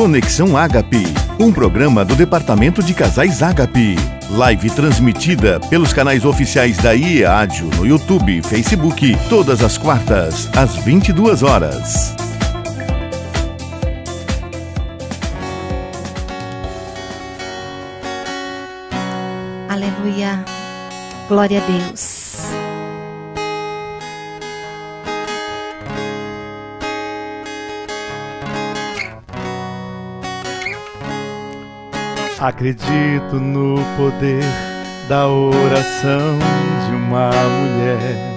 Conexão Ágape, um programa do Departamento de Casais Ágape. Live transmitida pelos canais oficiais da IEADIO no YouTube e Facebook, todas as quartas, às 22 horas. Aleluia. Glória a Deus. Acredito no poder da oração de uma mulher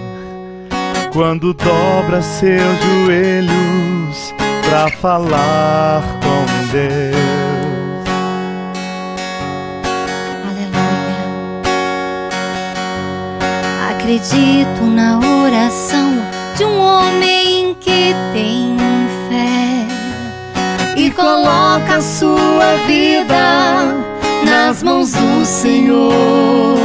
quando dobra seus joelhos para falar com Deus. Aleluia. Acredito na oração de um homem que tem coloca sua vida nas mãos do Senhor.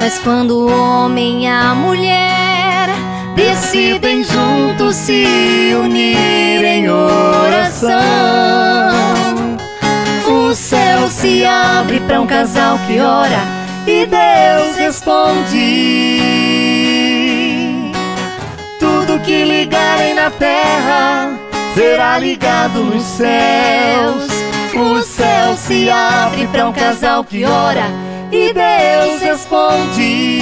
Mas quando o homem e a mulher decidem juntos se unir em oração, o céu se abre para um casal que ora e Deus responde. Tudo que ligarem na terra será ligado nos céus. O céu se abre para um casal que ora e Deus responde.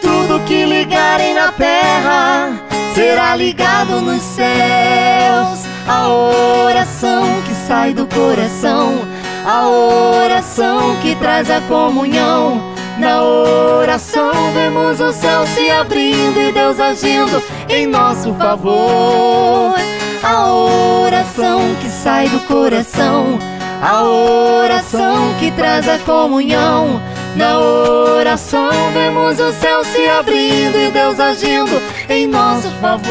Tudo que ligarem na terra será ligado nos céus. A oração que sai do coração, a oração que traz a comunhão na oração vemos o céu se abrindo e Deus agindo em nosso favor. A oração que sai do coração, a oração que traz a comunhão. Na oração vemos o céu se abrindo e Deus agindo em nosso favor.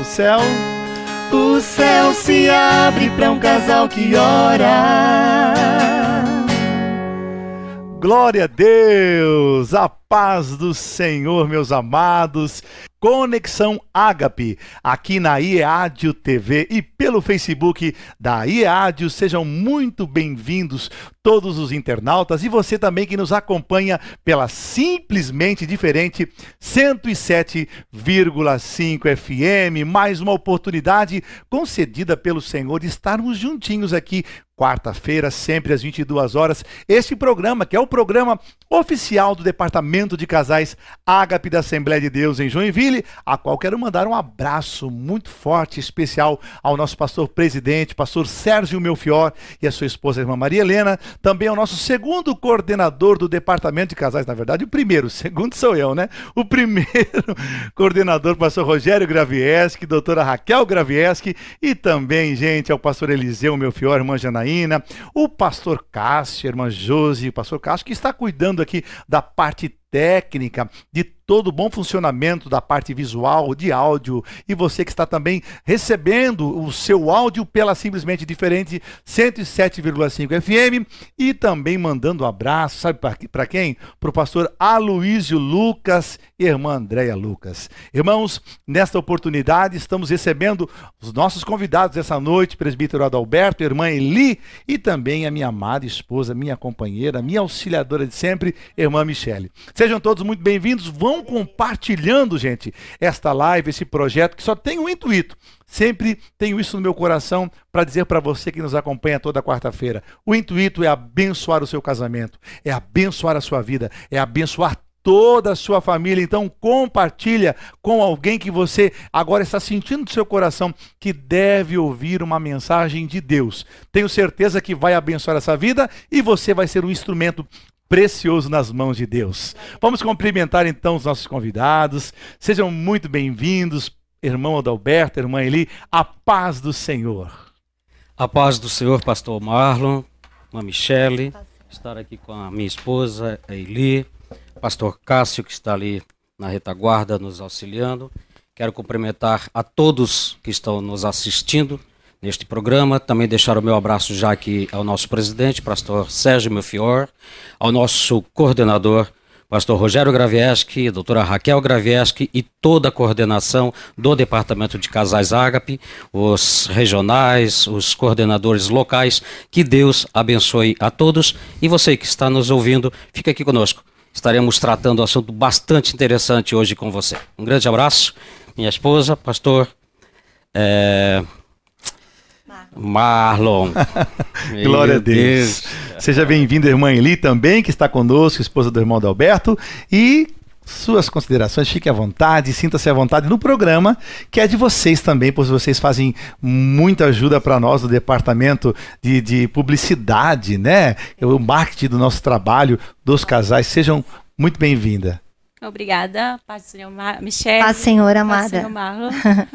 O céu o céu se abre para um casal que ora. Glória a Deus, a paz do Senhor, meus amados. Conexão Ágape, aqui na IEADIO TV e pelo Facebook da IEADIO. Sejam muito bem-vindos todos os internautas e você também que nos acompanha pela simplesmente diferente 107,5 FM. Mais uma oportunidade concedida pelo Senhor de estarmos juntinhos aqui quarta-feira, sempre às 22 horas. Este programa, que é o programa oficial do Departamento de Casais Ágape da Assembleia de Deus em Joinville, a qual quero mandar um abraço muito forte, especial ao nosso pastor presidente, pastor Sérgio Melfior e a sua esposa, a irmã Maria Helena, também ao nosso segundo coordenador do Departamento de Casais, na verdade o primeiro, o segundo sou eu, né? O primeiro coordenador, pastor Rogério Gravieski, doutora Raquel Gravieski e também, gente, ao pastor Eliseu Melfior, irmã Janaína, o pastor Cássio, irmã Josi, o pastor Cássio, que está cuidando aqui da parte técnica, de todo o bom funcionamento da parte visual, de áudio, e você que está também recebendo o seu áudio pela simplesmente diferente 107,5 FM e também mandando um abraço, sabe para quem? Para o pastor Aloísio Lucas e irmã Andréia Lucas. Irmãos, nesta oportunidade estamos recebendo os nossos convidados essa noite, presbítero Adalberto, irmã Eli e também a minha amada esposa, minha companheira, minha auxiliadora de sempre, irmã Michele. Sejam todos muito bem-vindos. Vão compartilhando, gente, esta live, esse projeto que só tem um intuito. Sempre tenho isso no meu coração para dizer para você que nos acompanha toda quarta-feira. O intuito é abençoar o seu casamento, é abençoar a sua vida, é abençoar toda a sua família. Então compartilha com alguém que você agora está sentindo no seu coração que deve ouvir uma mensagem de Deus. Tenho certeza que vai abençoar essa vida e você vai ser um instrumento precioso nas mãos de Deus. Vamos cumprimentar então os nossos convidados. Sejam muito bem-vindos, irmão Adalberto, irmã Eli, a paz do Senhor. A paz do Senhor, pastor Marlon, irmã Michele, estar aqui com a minha esposa, a Eli, pastor Cássio, que está ali na retaguarda nos auxiliando. Quero cumprimentar a todos que estão nos assistindo neste programa. Também deixar o meu abraço já aqui ao nosso presidente, pastor Sérgio Melfior, ao nosso coordenador, pastor Rogério Gravieski, doutora Raquel Gravieski e toda a coordenação do Departamento de Casais Ágape, os regionais, os coordenadores locais. Que Deus abençoe a todos e você que está nos ouvindo, fica aqui conosco. Estaremos tratando um assunto bastante interessante hoje com você. Um grande abraço, minha esposa, pastor é... Marlon. Glória a Deus. Deus. Seja bem-vinda, irmã Eli, também, que está conosco, esposa do irmão Adalberto. E suas considerações, fique à vontade, sinta-se à vontade no programa, que é de vocês também, pois vocês fazem muita ajuda para nós no departamento de, de publicidade, né? O marketing do nosso trabalho, dos casais. Sejam muito bem-vinda. Obrigada, Paz do Senhor Michelle. Paz, Senhor amada. Paz, Senhor Marlon.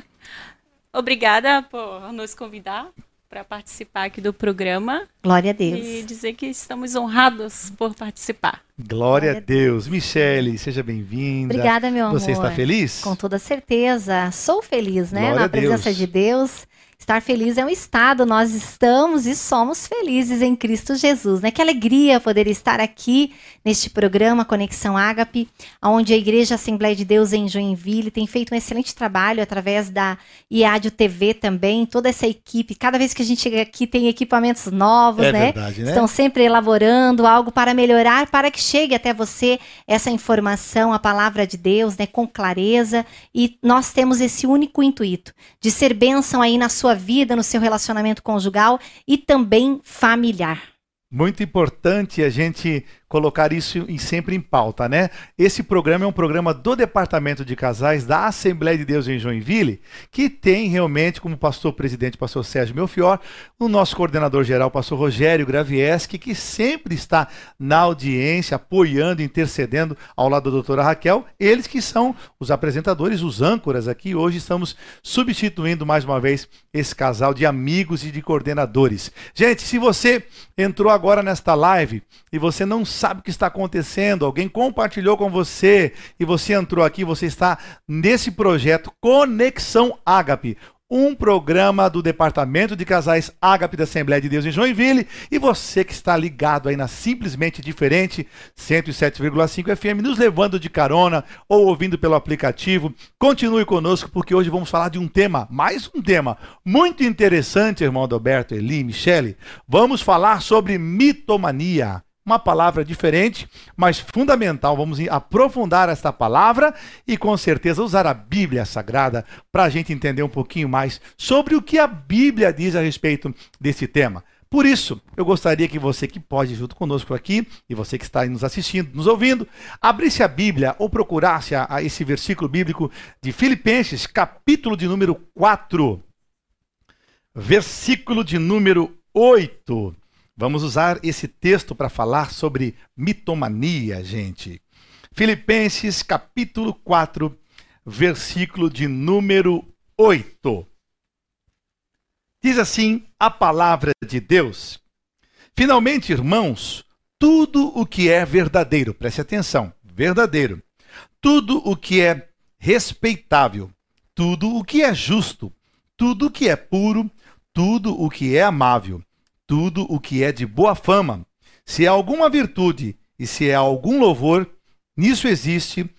Obrigada por nos convidar para participar aqui do programa. Glória a Deus. E dizer que estamos honrados por participar. Glória, Glória a Deus. Michele, seja bem-vinda. Obrigada, meu amor. Você está feliz? Com toda certeza. Sou feliz, né? Glória Na presença de Deus. Estar feliz é um estado, nós estamos e somos felizes em Cristo Jesus, né? Que alegria poder estar aqui neste programa Conexão Ágape, onde a Igreja Assembleia de Deus em Joinville tem feito um excelente trabalho através da IADIO TV também, toda essa equipe. Cada vez que a gente chega aqui tem equipamentos novos, é né? Verdade, né? Estão sempre elaborando algo para melhorar, para que chegue até você essa informação, a palavra de Deus, né, com clareza. E nós temos esse único intuito de ser bênção aí na sua sua vida, no seu relacionamento conjugal e também familiar. Muito importante a gente colocar isso sempre em pauta, né? Esse programa é um programa do Departamento de Casais da Assembleia de Deus em Joinville, que tem realmente como pastor presidente, pastor Sérgio Melfior, o nosso coordenador geral, pastor Rogério Gravieski, que sempre está na audiência, apoiando, intercedendo ao lado da doutora Raquel, eles que são os apresentadores, os âncoras aqui. Hoje estamos substituindo mais uma vez esse casal de amigos e de coordenadores. Gente, se você entrou agora nesta live e você não o que está acontecendo, alguém compartilhou com você e você entrou aqui, você está nesse projeto Conexão Ágape, um programa do Departamento de Casais Ágape da Assembleia de Deus em Joinville. E você que está ligado aí na Simplesmente Diferente 107,5 FM, nos levando de carona ou ouvindo pelo aplicativo, continue conosco porque hoje vamos falar de um tema, mais um tema muito interessante, irmão Adalberto, Eli, Michele. Vamos falar sobre mitomania uma palavra diferente, mas fundamental. Vamos aprofundar esta palavra e com certeza usar a Bíblia Sagrada para a gente entender um pouquinho mais sobre o que a Bíblia diz a respeito desse tema. Por isso, eu gostaria que você que pode junto conosco aqui, e você que está nos assistindo, nos ouvindo, abrisse a Bíblia ou procurasse a, a esse versículo bíblico de Filipenses, capítulo de número 4, versículo de número 8. Vamos usar esse texto para falar sobre mitomania, gente. Filipenses capítulo 4, versículo de número 8. Diz assim a palavra de Deus: Finalmente, irmãos, tudo o que é verdadeiro, preste atenção, verdadeiro, tudo o que é respeitável, tudo o que é justo, tudo o que é puro, tudo o que é amável, tudo o que é de boa fama. Se há alguma virtude e se há algum louvor, nisso existe,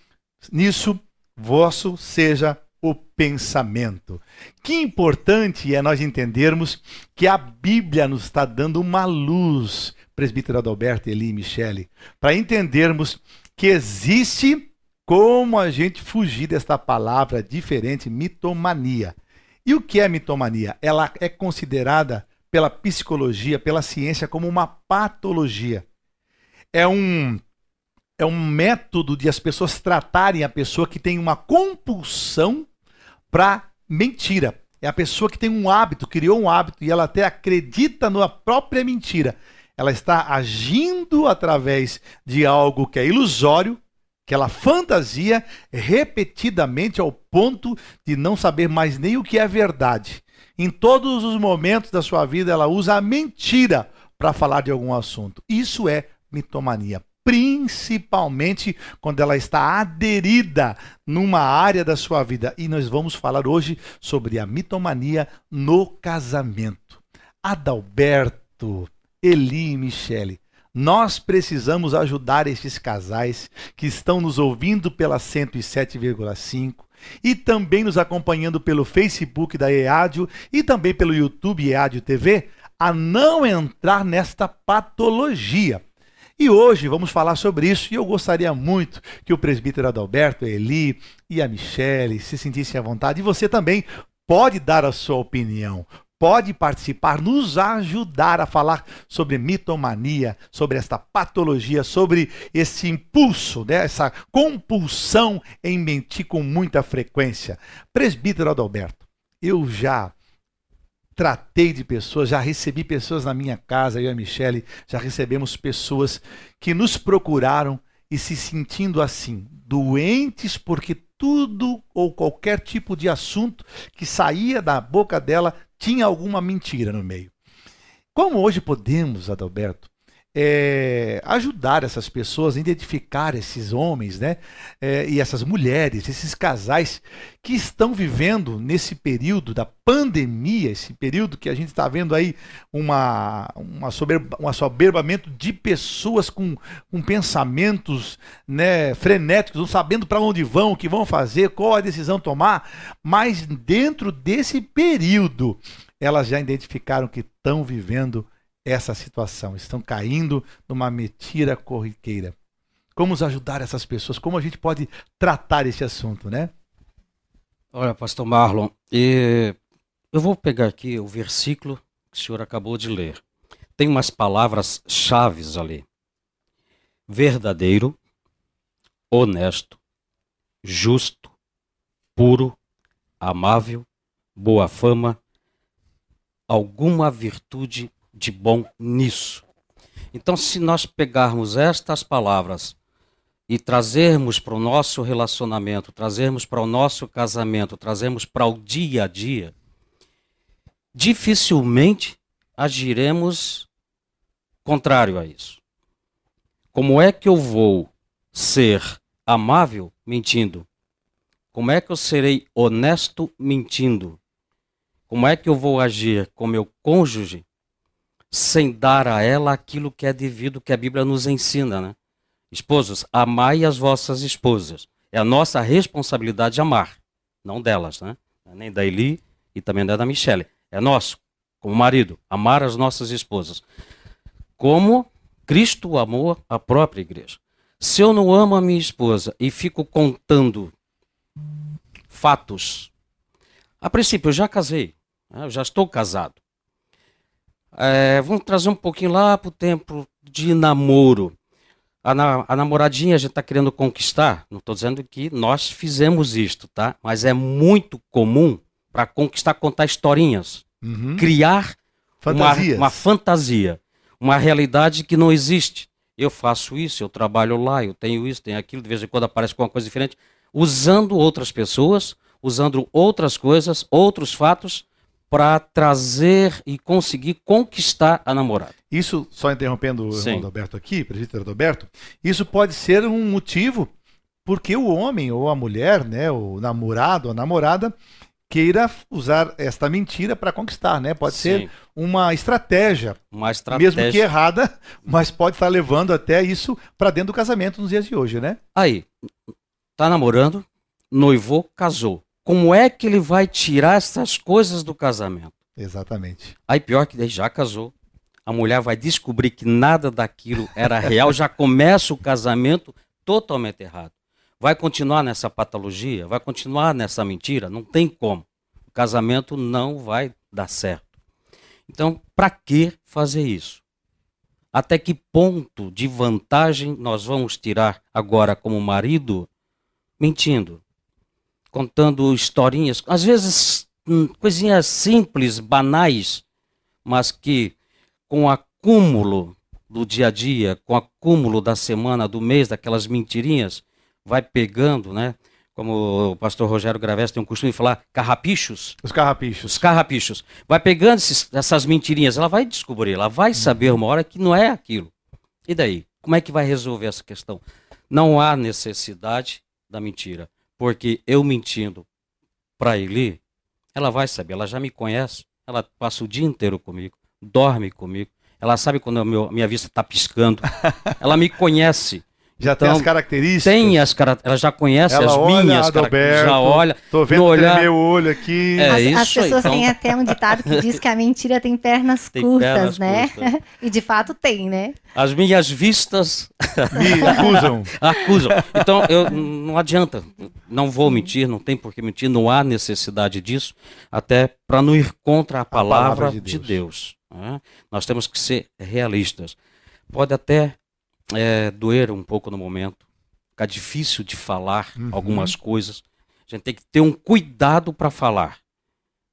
nisso vosso seja o pensamento. Que importante é nós entendermos que a Bíblia nos está dando uma luz, presbítero Adalberto, Eli e Michele, para entendermos que existe como a gente fugir desta palavra diferente, mitomania. E o que é mitomania? Ela é considerada pela psicologia, pela ciência, como uma patologia. É um, é um método de as pessoas tratarem a pessoa que tem uma compulsão para mentira. É a pessoa que tem um hábito, criou um hábito e ela até acredita na própria mentira. Ela está agindo através de algo que é ilusório, que ela fantasia repetidamente ao ponto de não saber mais nem o que é verdade. Em todos os momentos da sua vida, ela usa a mentira para falar de algum assunto. Isso é mitomania. Principalmente quando ela está aderida numa área da sua vida. E nós vamos falar hoje sobre a mitomania no casamento. Adalberto, Eli e Michele, Nós precisamos ajudar esses casais que estão nos ouvindo pela 107,5 e também nos acompanhando pelo Facebook da EADIO e também pelo YouTube EADIO TV a não entrar nesta patologia. E hoje vamos falar sobre isso e eu gostaria muito que o presbítero Adalberto, Eli e a Michele se sentissem à vontade. E você também pode dar a sua opinião, pode participar, nos ajudar a falar sobre mitomania, sobre esta patologia, sobre esse impulso, né, essa compulsão em mentir com muita frequência. Presbítero Adalberto, eu já tratei de pessoas, já recebi pessoas na minha casa, eu e a Michele, já recebemos pessoas que nos procuraram e se sentindo assim, doentes porque tudo ou qualquer tipo de assunto que saía da boca dela tinha alguma mentira no meio. Como hoje podemos, Adalberto, é, ajudar essas pessoas a identificar esses homens né, é, e essas mulheres, esses casais que estão vivendo nesse período da pandemia, esse período que a gente está vendo aí uma, uma soberba, um assoberbamento de pessoas com, com pensamentos né, frenéticos, não sabendo para onde vão, o que vão fazer, qual a decisão tomar, mas dentro desse período elas já identificaram que estão vivendo essa situação, estão caindo numa mentira corriqueira. Como ajudar essas pessoas? Como a gente pode tratar esse assunto, né? Olha, pastor Marlon, eu vou pegar aqui o versículo que o senhor acabou de ler. Tem umas palavras chaves ali. Verdadeiro, honesto, justo, puro, amável, boa fama, alguma virtude de bom nisso. Então, se nós pegarmos estas palavras e trazermos para o nosso relacionamento, trazermos para o nosso casamento, trazermos para o dia a dia, dificilmente agiremos contrário a isso. Como é que eu vou ser amável mentindo? Como é que eu serei honesto mentindo? Como é que eu vou agir com meu cônjuge sem dar a ela aquilo que é devido, que a Bíblia nos ensina, né? Esposos, amai as vossas esposas. É a nossa responsabilidade amar, não delas, né? É nem da Eli e também da Michelle. É nosso, como marido, amar as nossas esposas. Como Cristo amou a própria igreja. Se eu não amo a minha esposa e fico contando fatos, a princípio eu já casei, né? eu já estou casado. É, vamos trazer um pouquinho lá para o tempo de namoro. A, na, a namoradinha a gente está querendo conquistar. Não estou dizendo que nós fizemos isto, tá? Mas é muito comum para conquistar contar historinhas. Uhum. Criar uma, uma fantasia. Uma realidade que não existe. Eu faço isso, eu trabalho lá, eu tenho isso, tenho aquilo, de vez em quando aparece com uma coisa diferente. Usando outras pessoas, usando outras coisas, outros fatos para trazer e conseguir conquistar a namorada. Isso, só interrompendo o irmão aqui, presbítero Alberto, isso pode ser um motivo porque o homem ou a mulher, né, o namorado ou a namorada, queira usar esta mentira para conquistar, né? Pode Sim. ser uma estratégia, uma estratégia, mesmo que errada, mas pode estar levando até isso para dentro do casamento nos dias de hoje, né? Aí, tá namorando, noivou, casou como é que ele vai tirar essas coisas do casamento? Exatamente. Aí pior que ele já casou, a mulher vai descobrir que nada daquilo era real, já começa o casamento totalmente errado. Vai continuar nessa patologia? Vai continuar nessa mentira? Não tem como. O casamento não vai dar certo. Então, para que fazer isso? Até que ponto de vantagem nós vamos tirar agora como marido mentindo? Contando historinhas, às vezes hum, coisinhas simples, banais, mas que com o acúmulo do dia a dia, com o acúmulo da semana, do mês, daquelas mentirinhas, vai pegando, né? Como o pastor Rogério Gravés tem um costume de falar, carrapichos. Os carrapichos. Os carrapichos. Vai pegando esses, essas mentirinhas, ela vai descobrir, ela vai saber uma hora que não é aquilo. E daí? Como é que vai resolver essa questão? Não há necessidade da mentira. Porque eu mentindo para Eli, ela vai saber, ela já me conhece, ela passa o dia inteiro comigo, dorme comigo, Ela sabe quando a minha vista está piscando. ela me conhece. Já tem Então, as características. Tem as características. Ela já conhece Ela as olha, minhas características. Já olha. Tô vendo olhar- o olho aqui. É as, as isso aí, pessoas então. têm até um ditado que diz que a mentira tem pernas Tem curtas, pernas né? curtas. E de fato tem, né? As minhas vistas Me acusam. acusam. Então, eu, não adianta. Não vou mentir, não tem por que mentir, não há necessidade disso, até para não ir contra a palavra, palavra de de Deus. né? Nós temos que ser realistas. Pode até é, doer um pouco no momento, ficar difícil de falar Uhum. algumas coisas. A gente tem que ter um cuidado para falar.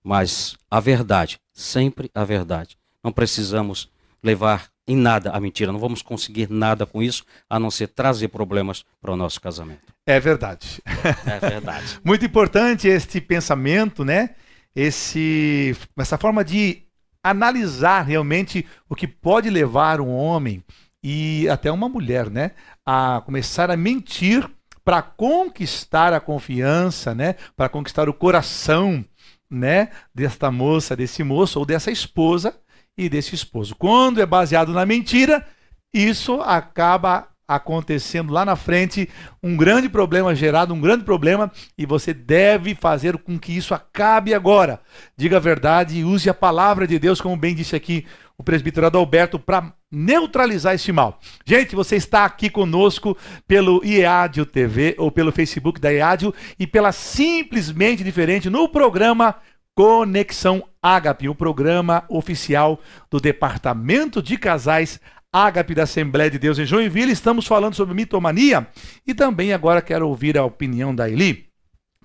Mas a verdade, sempre a verdade. Não precisamos levar em nada a mentira. Não vamos conseguir nada com isso, a não ser trazer problemas para o nosso casamento. É verdade. É verdade. Muito importante este pensamento, né? Esse, essa forma de analisar realmente o que pode levar um homem e até uma mulher, né, a começar a mentir para conquistar a confiança, né, para conquistar o coração, né, desta moça, desse moço ou dessa esposa e desse esposo. Quando é baseado na mentira, isso acaba acontecendo lá na frente um grande problema gerado, um grande problema, e você deve fazer com que isso acabe agora. Diga a verdade e use a palavra de Deus, como bem disse aqui o presbítero Adalberto, para neutralizar esse mal. Gente, você está aqui conosco pelo IEADIO TV ou pelo Facebook da IEADIO e pela simplesmente diferente no programa Conexão Ágape, o programa oficial do Departamento de Casais Ágape da Assembleia de Deus em Joinville. Estamos falando sobre mitomania e também agora quero ouvir a opinião da Eli.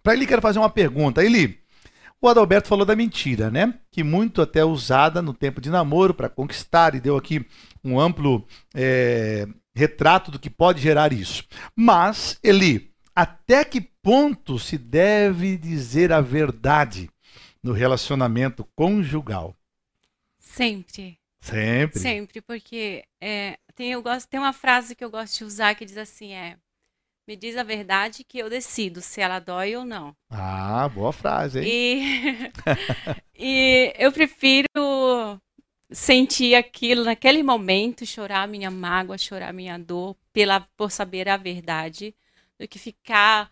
Para Eli, quero fazer uma pergunta. Eli, o Adalberto falou da mentira, né? Que muito até usada no tempo de namoro para conquistar e deu aqui um amplo é, retrato do que pode gerar isso. Mas, Eli, até que ponto se deve dizer a verdade no relacionamento conjugal? Sempre, Sempre. sempre, porque é, tem, eu gosto, tem uma frase que eu gosto de usar que diz assim, é me diz a verdade que eu decido se ela dói ou não. Ah, boa frase, hein? E, e eu prefiro sentir aquilo naquele momento, chorar a minha mágoa, chorar a minha dor, pela, por saber a verdade, do que ficar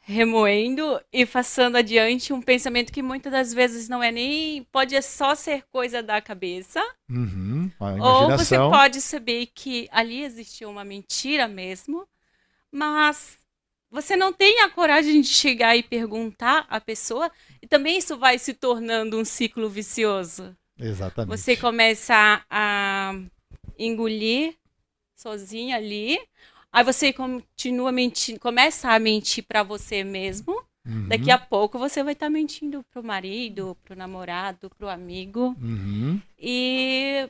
remoendo e passando adiante um pensamento que muitas das vezes não é nem. pode só ser coisa da cabeça. Uhum, Ou você pode saber que ali existiu uma mentira mesmo, mas você não tem a coragem de chegar e perguntar à pessoa, e também isso vai se tornando um ciclo vicioso. Exatamente. Você começa a engolir sozinha ali, aí você continua mentindo, começa a mentir para você mesmo. Uhum, Daqui a pouco você vai estar mentindo pro marido, pro namorado, pro amigo. uhum. E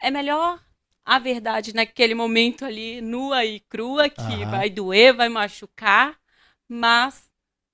é melhor a verdade naquele momento ali, nua e crua, que vai doer, vai machucar, mas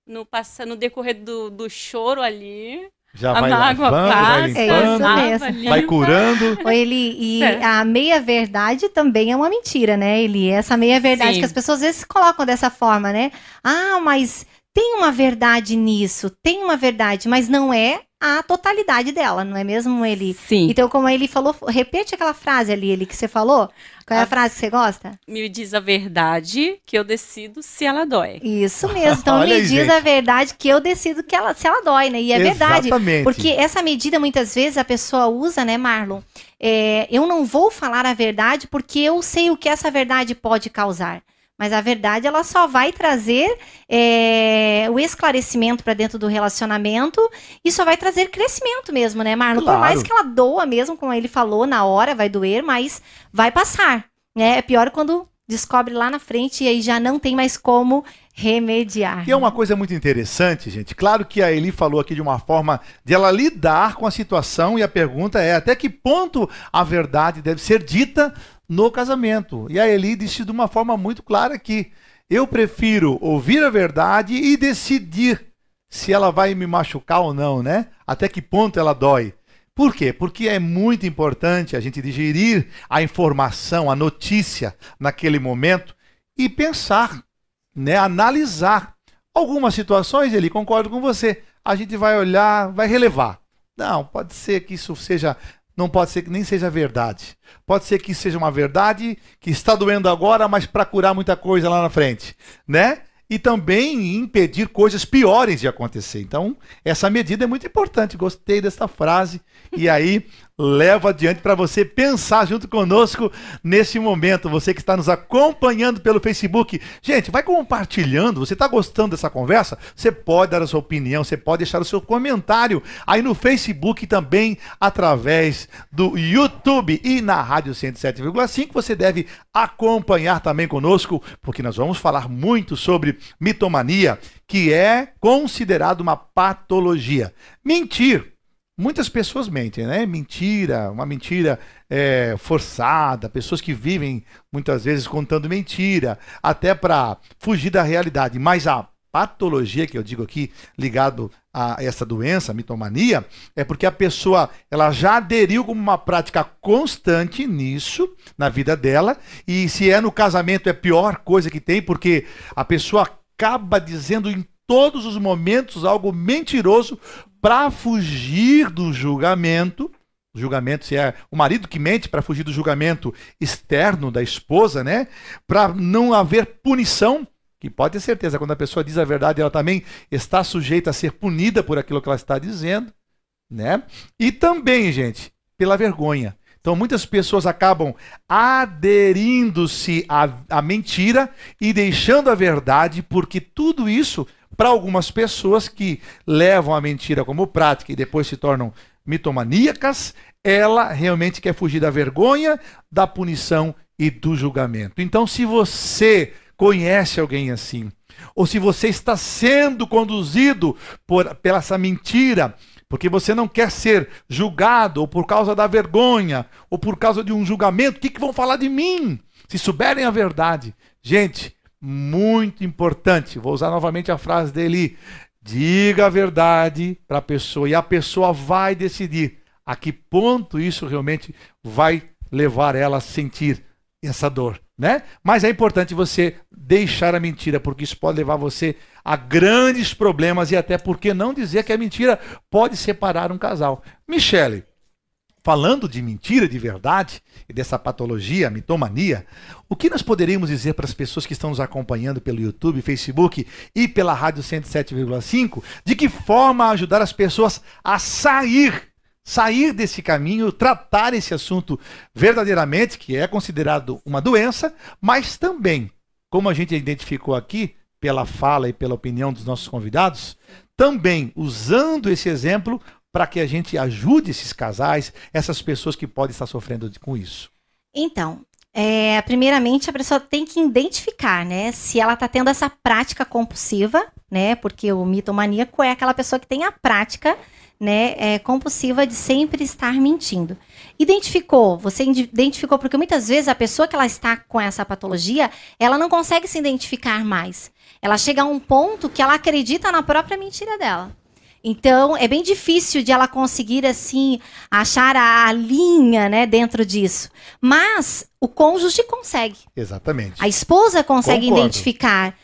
no, no decorrer do, do choro ali, Já a vai mágoa lavando, vai passa, É limpando, isso lava, mesmo. vai curando. Ô, Eli, e Certo. a meia-verdade também é uma mentira, né, Eli? Essa meia-verdade que as pessoas às vezes se colocam dessa forma, né? Ah, mas tem uma verdade nisso, tem uma verdade, mas não é a totalidade dela, não é mesmo, Eli? Sim. Então, como ele falou, repete aquela frase ali, Eli, que você falou. Qual é a A- frase que você gosta? Me diz a verdade que eu decido se ela dói. Isso mesmo. Então, Olha me aí, diz gente. a verdade que eu decido que ela, se ela dói, né? E é verdade. Exatamente. Porque essa medida, muitas vezes, a pessoa usa, né, Marlon? É, eu não vou falar a verdade porque eu sei o que essa verdade pode causar. Mas a verdade, ela só vai trazer é, o esclarecimento para dentro do relacionamento e só vai trazer crescimento mesmo, né, Marlon? Claro. Por mais que ela doa mesmo, como ele falou, na hora vai doer, mas vai passar. Né? É pior quando descobre lá na frente e aí já não tem mais como remediar. E é uma coisa muito interessante, gente. Claro que a Eli falou aqui de uma forma de ela lidar com a situação e a pergunta é até que ponto a verdade deve ser dita no casamento. E a Eli disse de uma forma muito clara que eu prefiro ouvir a verdade e decidir se ela vai me machucar ou não, né? Até que ponto ela dói. Por quê? Porque é muito importante a gente digerir a informação, a notícia naquele momento e pensar né, analisar. Algumas situações, ele concordo com você. A gente vai olhar, vai relevar. Não, pode ser que isso seja não pode ser que nem seja verdade. Pode ser que seja uma verdade que está doendo agora, mas para curar muita coisa lá na frente, né? E também impedir coisas piores de acontecer. Então, essa medida é muito importante. Gostei dessa frase. E aí, levo adiante para você pensar junto conosco nesse momento. Você que está nos acompanhando pelo Facebook. Gente, vai compartilhando. Você está gostando dessa conversa? Você pode dar a sua opinião, você pode deixar o seu comentário aí no Facebook também através do YouTube e na Rádio 107,5. Você deve acompanhar também conosco, porque nós vamos falar muito sobre mitomania, que é considerado uma patologia. Mentir Muitas pessoas mentem, né? Mentira, uma mentira é, forçada, pessoas que vivem muitas vezes contando mentira, até para fugir da realidade. Mas a patologia que eu digo aqui, ligado a essa doença, a mitomania, é porque a pessoa ela já aderiu como uma prática constante nisso na vida dela, e se é no casamento é a pior coisa que tem, porque a pessoa acaba dizendo em todos os momentos algo mentiroso para fugir do julgamento. Julgamento, se é o marido que mente para fugir do julgamento externo da esposa, né? Para não haver punição, que pode ter certeza, quando a pessoa diz a verdade, ela também está sujeita a ser punida por aquilo que ela está dizendo, né? E também, gente, pela vergonha. Então, muitas pessoas acabam aderindo-se à, à mentira e deixando a verdade, porque tudo isso para algumas pessoas que levam a mentira como prática e depois se tornam mitomaníacas, ela realmente quer fugir da vergonha, da punição e do julgamento. Então, se você conhece alguém assim, ou se você está sendo conduzido por, pela essa mentira, porque você não quer ser julgado, ou por causa da vergonha, ou por causa de um julgamento, o que, que vão falar de mim? Se souberem a verdade. Gente, muito importante. Vou usar novamente a frase dele: diga a verdade para a pessoa e a pessoa vai decidir a que ponto isso realmente vai levar ela a sentir essa dor, né? Mas é importante você deixar a mentira, porque isso pode levar você a grandes problemas e até porque não dizer que a mentira pode separar um casal. Michele, falando de mentira, de verdade e dessa patologia, mitomania, o que nós poderíamos dizer para as pessoas que estão nos acompanhando pelo YouTube, Facebook e pela Rádio 107,5, de que forma ajudar as pessoas a sair, sair desse caminho, tratar esse assunto verdadeiramente, que é considerado uma doença, mas também, como a gente identificou aqui, pela fala e pela opinião dos nossos convidados, também usando esse exemplo para que a gente ajude esses casais, essas pessoas que podem estar sofrendo com isso? Então, é, primeiramente a pessoa tem que identificar, né, se ela está tendo essa prática compulsiva, né, porque o mitomaníaco é aquela pessoa que tem a prática, né, é, compulsiva de sempre estar mentindo. Identificou, você identificou porque muitas vezes a pessoa que ela está com essa patologia, ela não consegue se identificar mais. Ela chega a um ponto que ela acredita na própria mentira dela. Então, é bem difícil de ela conseguir, assim, achar a, a linha, né, dentro disso. Mas o cônjuge consegue. Exatamente. A esposa consegue Concordo. identificar.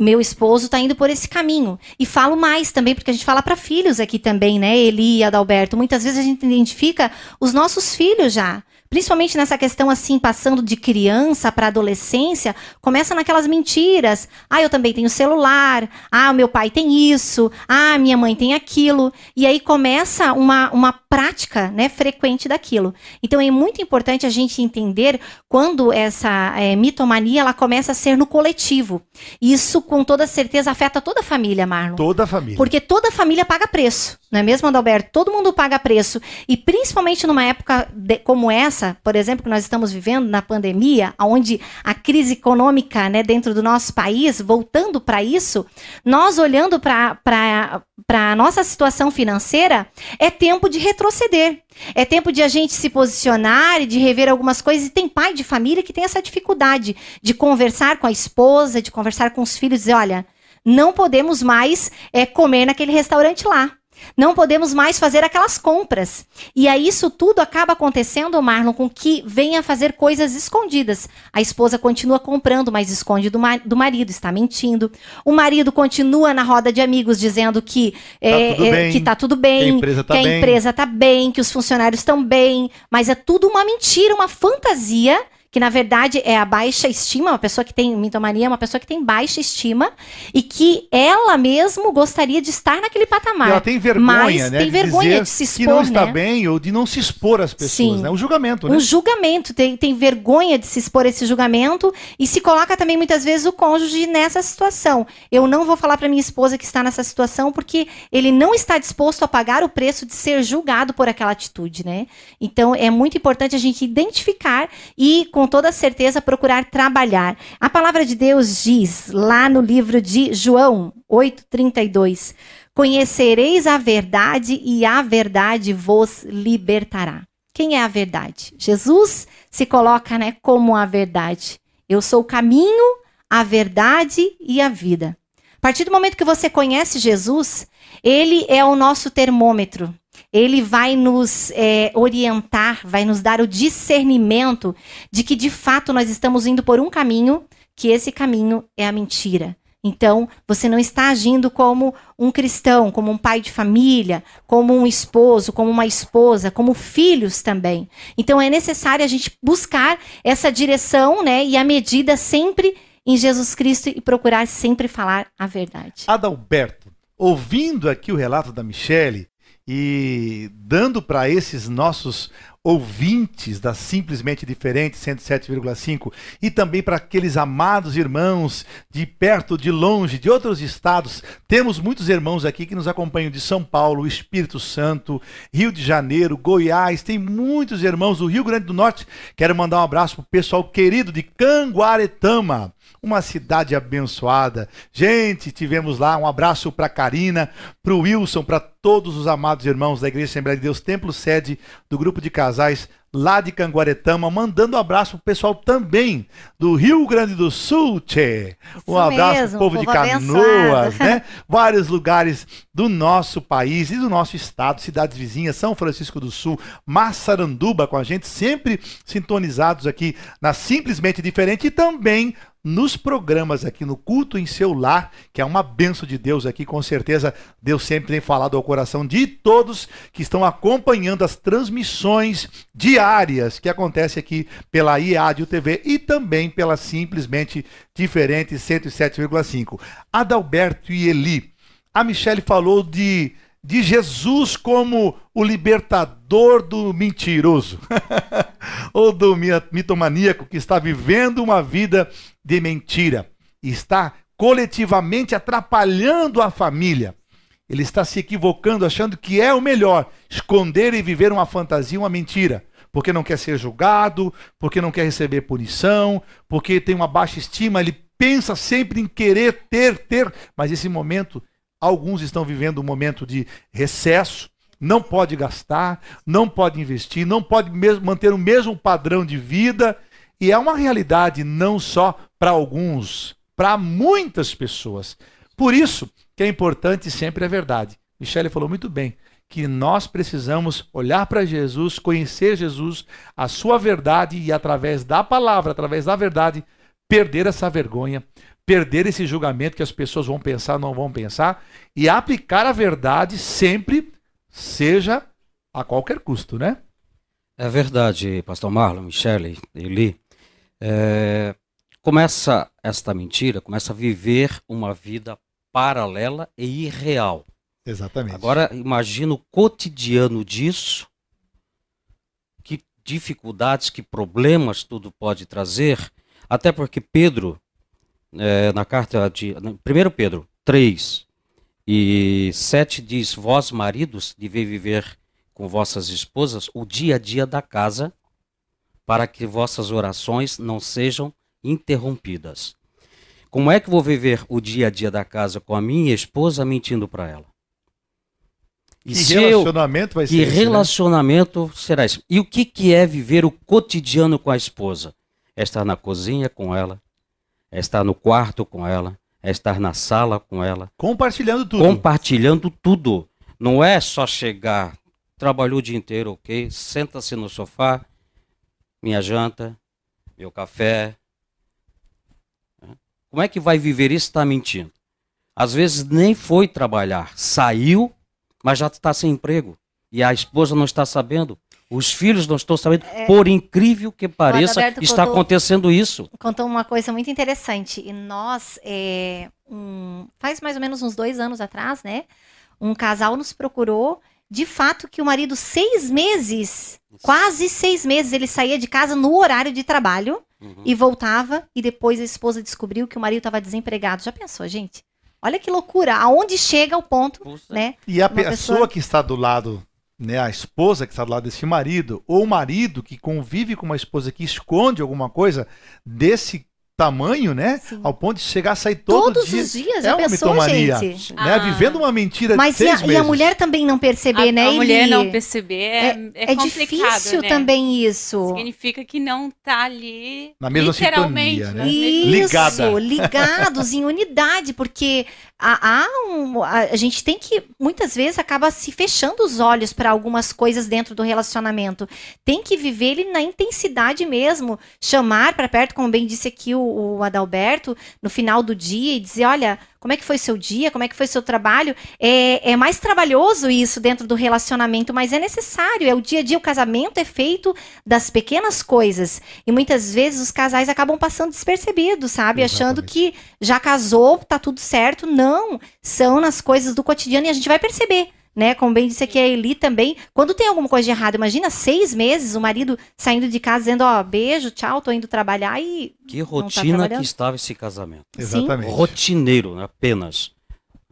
Meu esposo está indo por esse caminho. E falo mais também, porque a gente fala para filhos aqui também, né? Eli e Adalberto. Muitas vezes a gente identifica os nossos filhos já. Principalmente nessa questão assim, passando de criança para adolescência, começa naquelas mentiras. Ah, eu também tenho celular. Ah, o meu pai tem isso. Ah, minha mãe tem aquilo. E aí começa uma, uma prática né, frequente daquilo. Então é muito importante a gente entender quando essa é, mitomania ela começa a ser no coletivo. Isso com toda certeza afeta toda a família, Marlon. Toda a família. Porque toda a família paga preço. Não é mesmo, Adalberto? Todo mundo paga preço. E principalmente numa época de, como essa, por exemplo, que nós estamos vivendo na pandemia, onde a crise econômica né, dentro do nosso país, voltando para isso, nós olhando para a nossa situação financeira, é tempo de retroceder. É tempo de a gente se posicionar e de rever algumas coisas. E tem pai de família que tem essa dificuldade de conversar com a esposa, de conversar com os filhos e dizer: olha, não podemos mais é, comer naquele restaurante lá. Não podemos mais fazer aquelas compras. E aí isso tudo acaba acontecendo, Marlon, com que venha fazer coisas escondidas. A esposa continua comprando, mas esconde do, do marido, está mentindo. O marido continua na roda de amigos dizendo que tá é, tudo, é, bem, que tá tudo bem, que a empresa está bem. Tá bem, que os funcionários estão bem, mas é tudo uma mentira, uma fantasia que na verdade é a baixa estima, uma pessoa que tem mitomania é uma pessoa que tem baixa estima e que ela mesmo gostaria de estar naquele patamar. ela tem vergonha, mas né? Tem vergonha de se expor, que não está né? bem ou de não se expor às pessoas, Sim. né? Um julgamento, né? Um julgamento, tem, tem vergonha de se expor a esse julgamento e se coloca também muitas vezes o cônjuge nessa situação. Eu não vou falar para minha esposa que está nessa situação porque ele não está disposto a pagar o preço de ser julgado por aquela atitude, né? Então é muito importante a gente identificar e com toda certeza procurar trabalhar. A palavra de Deus diz lá no livro de João 8:32, conhecereis a verdade e a verdade vos libertará. Quem é a verdade? Jesus se coloca, né, como a verdade. Eu sou o caminho, a verdade e a vida. A partir do momento que você conhece Jesus, ele é o nosso termômetro ele vai nos é, orientar, vai nos dar o discernimento de que de fato nós estamos indo por um caminho, que esse caminho é a mentira. Então, você não está agindo como um cristão, como um pai de família, como um esposo, como uma esposa, como filhos também. Então, é necessário a gente buscar essa direção, né, e a medida sempre em Jesus Cristo e procurar sempre falar a verdade. Adalberto, ouvindo aqui o relato da Michele, e dando para esses nossos ouvintes da Simplesmente Diferente 107,5 e também para aqueles amados irmãos de perto, de longe, de outros estados. Temos muitos irmãos aqui que nos acompanham de São Paulo, Espírito Santo, Rio de Janeiro, Goiás. Tem muitos irmãos do Rio Grande do Norte. Quero mandar um abraço para o pessoal querido de Canguaretama uma cidade abençoada. Gente, tivemos lá um abraço para Karina, para o Wilson, para todos os amados irmãos da Igreja Assembleia de Deus, templo sede do grupo de casais lá de Canguaretama, mandando um abraço pro pessoal também do Rio Grande do Sul, tchê. Um abraço mesmo, pro povo, povo de Canoas, né? Vários lugares do nosso país e do nosso estado, cidades vizinhas, São Francisco do Sul, Massaranduba com a gente, sempre sintonizados aqui na Simplesmente Diferente e também nos programas aqui no Culto em Seu Lar, que é uma benção de Deus aqui, com certeza Deus sempre tem falado ao coração de todos que estão acompanhando as transmissões diárias que acontecem aqui pela IAD TV e também pela Simplesmente Diferente 107,5. Adalberto e Eli, a Michelle falou de de Jesus como o libertador do mentiroso, ou do mitomaníaco que está vivendo uma vida de mentira, e está coletivamente atrapalhando a família. Ele está se equivocando, achando que é o melhor esconder e viver uma fantasia, uma mentira, porque não quer ser julgado, porque não quer receber punição, porque tem uma baixa estima, ele pensa sempre em querer ter, ter, mas esse momento Alguns estão vivendo um momento de recesso, não pode gastar, não pode investir, não pode mesmo manter o mesmo padrão de vida. E é uma realidade não só para alguns, para muitas pessoas. Por isso que é importante sempre a verdade. Michele falou muito bem que nós precisamos olhar para Jesus, conhecer Jesus, a sua verdade e através da palavra, através da verdade, perder essa vergonha, perder esse julgamento que as pessoas vão pensar, não vão pensar, e aplicar a verdade sempre, seja a qualquer custo, né? É verdade, pastor Marlon, Michele, Eli. É, começa esta mentira, começa a viver uma vida paralela e irreal. Exatamente. Agora, imagina o cotidiano disso, que dificuldades, que problemas tudo pode trazer, até porque Pedro, é, na carta de 1 Pedro 3 e 7 diz: Vós, maridos, deveis viver com vossas esposas o dia a dia da casa, para que vossas orações não sejam interrompidas. Como é que vou viver o dia a dia da casa com a minha esposa mentindo para ela? E que relacionamento eu, vai ser Que esse, né? relacionamento né? será esse? E o que, que é viver o cotidiano com a esposa? É estar na cozinha com ela, é estar no quarto com ela, é estar na sala com ela. Compartilhando tudo. Compartilhando tudo. Não é só chegar, trabalhou o dia inteiro, ok? Senta-se no sofá, minha janta, meu café. Como é que vai viver isso está mentindo? Às vezes nem foi trabalhar, saiu, mas já está sem emprego. E a esposa não está sabendo. Os filhos não estão sabendo. É, Por incrível que pareça, está contou, acontecendo isso. Contou uma coisa muito interessante. E nós, é, um, faz mais ou menos uns dois anos atrás, né? Um casal nos procurou. De fato, que o marido, seis meses, isso. quase seis meses, ele saía de casa no horário de trabalho uhum. e voltava. E depois a esposa descobriu que o marido estava desempregado. Já pensou, gente? Olha que loucura. Aonde chega o ponto, né? E a pessoa, pessoa que está do lado né, a esposa que está do lado desse marido, ou o marido que convive com uma esposa que esconde alguma coisa desse tamanho, né? Sim. Ao ponto de chegar a sair todo Todos dia. os dias, é uma pensou, mitomania, gente? Né? Ah. Vivendo uma mentira Mas de seis e a, e a mulher também não perceber, a, né? A mulher não perceber é, é, é, é difícil né? também isso. Significa que não tá ali na mesma literalmente, sintonia, né? Isso, Ligada. ligados em unidade, porque há, um, a, gente tem que muitas vezes acaba se fechando os olhos para algumas coisas dentro do relacionamento. Tem que viver ele na intensidade mesmo, chamar para perto, como bem disse aqui o, o Adalberto, no final do dia e dizer, olha, como é que foi seu dia, como é que foi seu trabalho. É, é mais trabalhoso isso dentro do relacionamento, mas é necessário. É o dia a dia, o casamento é feito das pequenas coisas. E muitas vezes os casais acabam passando despercebidos, sabe? Exatamente. Achando que já casou, tá tudo certo. Não, são nas coisas do cotidiano e a gente vai perceber né? Como bem disse aqui a Eli também. Quando tem alguma coisa de errado, imagina seis meses o marido saindo de casa dizendo, ó, beijo, tchau, tô indo trabalhar e. Que tá rotina tá que estava esse casamento. Exatamente. Rotineiro, né, apenas.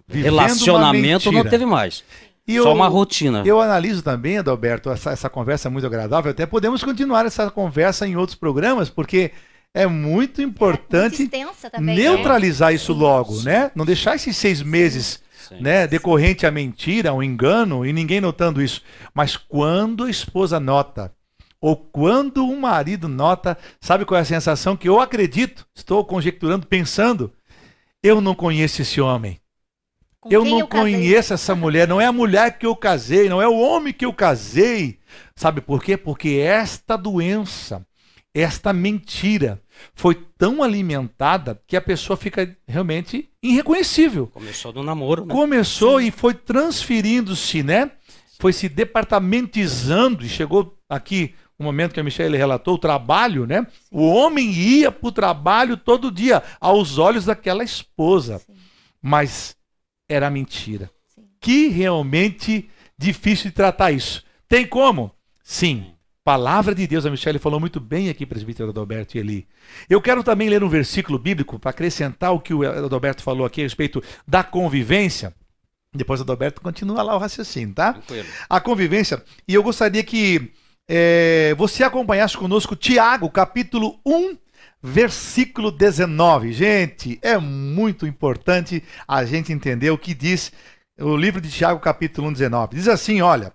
Vivendo Relacionamento não teve mais. E Só eu, uma rotina. Eu analiso também, Adalberto, essa, essa conversa é muito agradável. Até podemos continuar essa conversa em outros programas, porque é muito importante é, também, neutralizar né? isso logo, né? Não deixar esses seis meses Sim. né, decorrente a mentira, um engano, e ninguém notando isso. Mas quando a esposa nota, ou quando o marido nota, sabe qual é a sensação que eu acredito, estou conjecturando, pensando, eu não conheço esse homem. Com eu não eu conheço essa mulher, não é a mulher que eu casei, não é o homem que eu casei. Sabe por quê? Porque esta doença, esta mentira, foi tão alimentada que a pessoa fica realmente irreconhecível. Começou do namoro, né? Começou Sim. e foi transferindo-se, né? Foi se departamentizando e chegou aqui o um momento que a Michelle relatou, o trabalho, né? O homem ia para o trabalho todo dia, aos olhos daquela esposa. Sim. Mas era mentira. Sim. Que realmente difícil de tratar isso. Tem como? Sim. Palavra de Deus, a Michelle falou muito bem aqui, presbítero Adalberto e Eli. Eu quero também ler um versículo bíblico para acrescentar o que o Adalberto falou aqui a respeito da convivência. Depois o Adalberto continua lá o raciocínio, tá? Tranquilo. A convivência. E eu gostaria que é, você acompanhasse conosco Tiago, capítulo 1, versículo 19. Gente, é muito importante a gente entender o que diz o livro de Tiago, capítulo 1, 19. Diz assim: olha,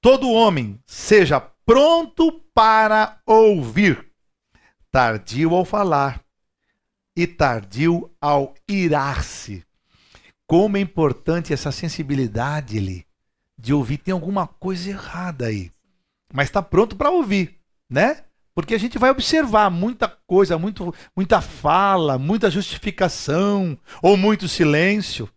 todo homem seja pronto para ouvir, tardio ao falar e tardio ao irar-se. Como é importante essa sensibilidade ali de ouvir. Tem alguma coisa errada aí, mas está pronto para ouvir, né? Porque a gente vai observar muita coisa, muito, muita fala, muita justificação ou muito silêncio.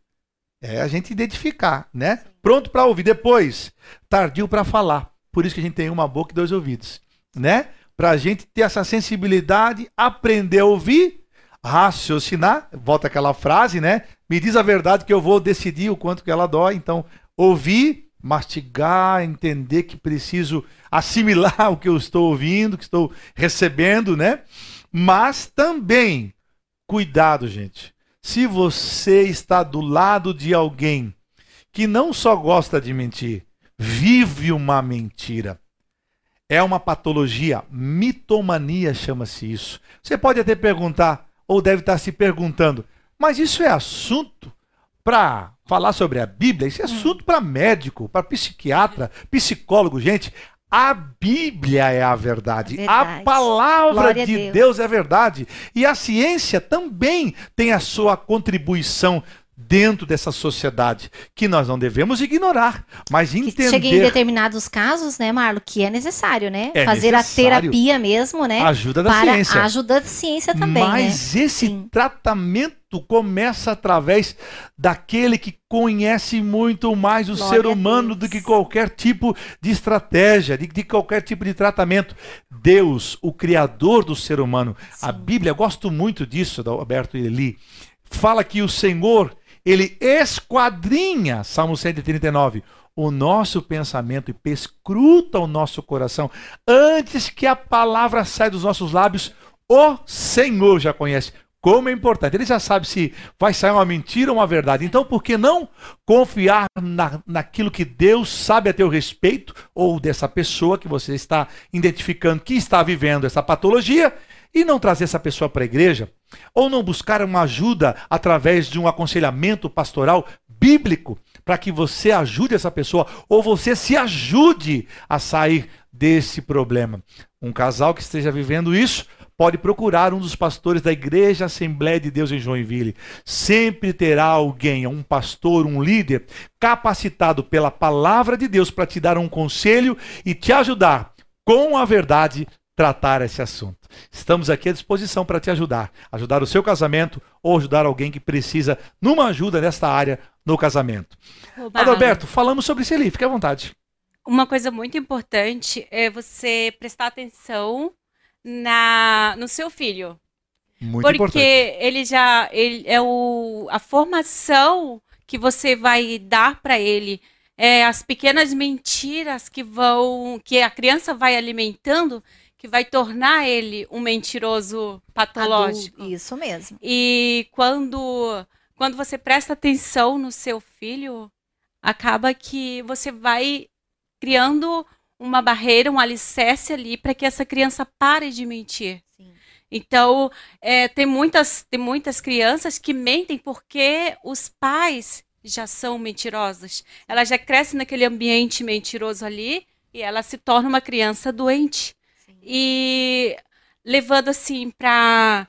É a gente identificar, né? Pronto para ouvir. Depois, tardio para falar. Por isso que a gente tem uma boca e dois ouvidos, né? Para a gente ter essa sensibilidade, aprender a ouvir, raciocinar. Volta aquela frase, né? Me diz a verdade que eu vou decidir o quanto que ela dói. Então, ouvir, mastigar, entender que preciso assimilar o que eu estou ouvindo, que estou recebendo, né? Mas também, cuidado, gente. Se você está do lado de alguém que não só gosta de mentir, vive uma mentira. É uma patologia, mitomania chama-se isso. Você pode até perguntar, ou deve estar se perguntando, mas isso é assunto para falar sobre a Bíblia? Isso é hum. assunto para médico, para psiquiatra, psicólogo. Gente, a Bíblia é a verdade. Verdade. A palavra Glória de Deus. Deus é a verdade. E a ciência também tem a sua contribuição dentro dessa sociedade que nós não devemos ignorar, mas entender. Chega em determinados casos, né, Marlo, que é necessário, né? É Fazer necessário. a terapia mesmo, né? Ajuda da para ciência. Ajuda da ciência também. Mas né? esse Sim. tratamento começa através daquele que conhece muito mais o Glória ser humano do que qualquer tipo de estratégia, de, de, qualquer tipo de tratamento. Deus, o Criador do ser humano. Sim. A Bíblia, gosto muito disso, da Alberto Eli, fala que o Senhor, ele esquadrinha, Salmo 139, o nosso pensamento e pescruta o nosso coração antes que a palavra saia dos nossos lábios. O Senhor já conhece como é importante. Ele já sabe se vai sair uma mentira ou uma verdade. Então, por que não confiar na, naquilo que Deus sabe a teu respeito ou dessa pessoa que você está identificando que está vivendo essa patologia e não trazer essa pessoa para a igreja? Ou não buscar uma ajuda através de um aconselhamento pastoral bíblico para que você ajude essa pessoa ou você se ajude a sair desse problema? Um casal que esteja vivendo isso pode procurar um dos pastores da Igreja Assembleia de Deus em Joinville. Sempre terá alguém, um pastor, um líder, capacitado pela palavra de Deus para te dar um conselho e te ajudar com a verdade tratar esse assunto. Estamos aqui à disposição para te ajudar, ajudar o seu casamento ou ajudar alguém que precisa numa ajuda nesta área no casamento. Adalberto, falamos sobre isso ali, fique à vontade. Uma coisa muito importante é você prestar atenção na no seu filho. Muito porque importante. ele já ele é o a formação que você vai dar para ele é as pequenas mentiras que vão que a criança vai alimentando que vai tornar ele um mentiroso patológico. Adulto, isso mesmo. E quando quando você presta atenção no seu filho, acaba que você vai criando uma barreira, um alicerce ali para que essa criança pare de mentir. Sim. Então, é, tem, muitas, tem muitas crianças que mentem porque os pais já são mentirosos. Ela já cresce naquele ambiente mentiroso ali e ela se torna uma criança doente. E levando assim para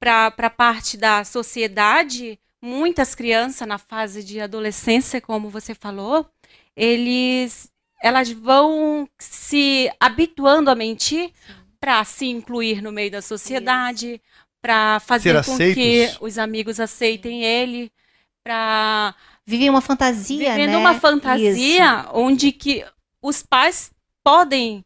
a parte da sociedade, muitas crianças na fase de adolescência, como você falou, eles elas vão se habituando a mentir para se incluir no meio da sociedade, para fazer Ser com aceitos. que os amigos aceitem ele, para viver uma fantasia, vivendo né? uma fantasia Isso. onde que os pais podem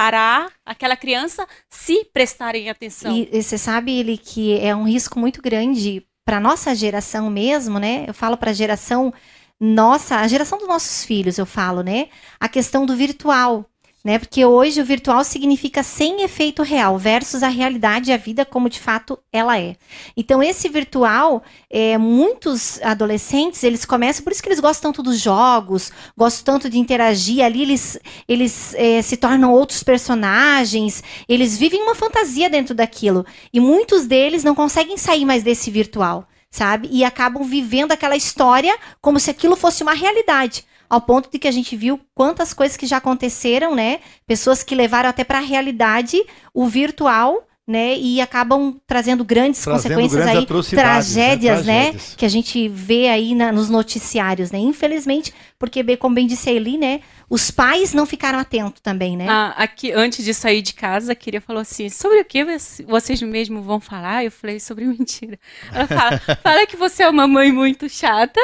parar aquela criança se prestarem atenção. E, você sabe ele que é um risco muito grande para nossa geração mesmo, né? Eu falo para a geração nossa, a geração dos nossos filhos, eu falo, né? A questão do virtual, né? Porque hoje o virtual significa sem efeito real versus a realidade e a vida como de fato ela é. Então esse virtual, é, muitos adolescentes eles começam, por isso que eles gostam tanto dos jogos, gostam tanto de interagir ali, eles eles é, se tornam outros personagens, eles vivem uma fantasia dentro daquilo e muitos deles não conseguem sair mais desse virtual sabe? E acabam vivendo aquela história como se aquilo fosse uma realidade. Ao ponto de que a gente viu quantas coisas que já aconteceram, né? Pessoas que levaram até para a realidade o virtual né, e acabam trazendo grandes trazendo consequências grandes aí, tragédias, né, tragédias, né, que a gente vê aí na, nos noticiários, né, infelizmente, porque como bem disse a Eli, né, os pais não ficaram atentos também, né. Ah, aqui, antes de sair de casa, a Queria falou assim, sobre o que vocês mesmo vão falar? Eu falei, sobre mentira. Ela fala, fala que você é uma mãe muito chata,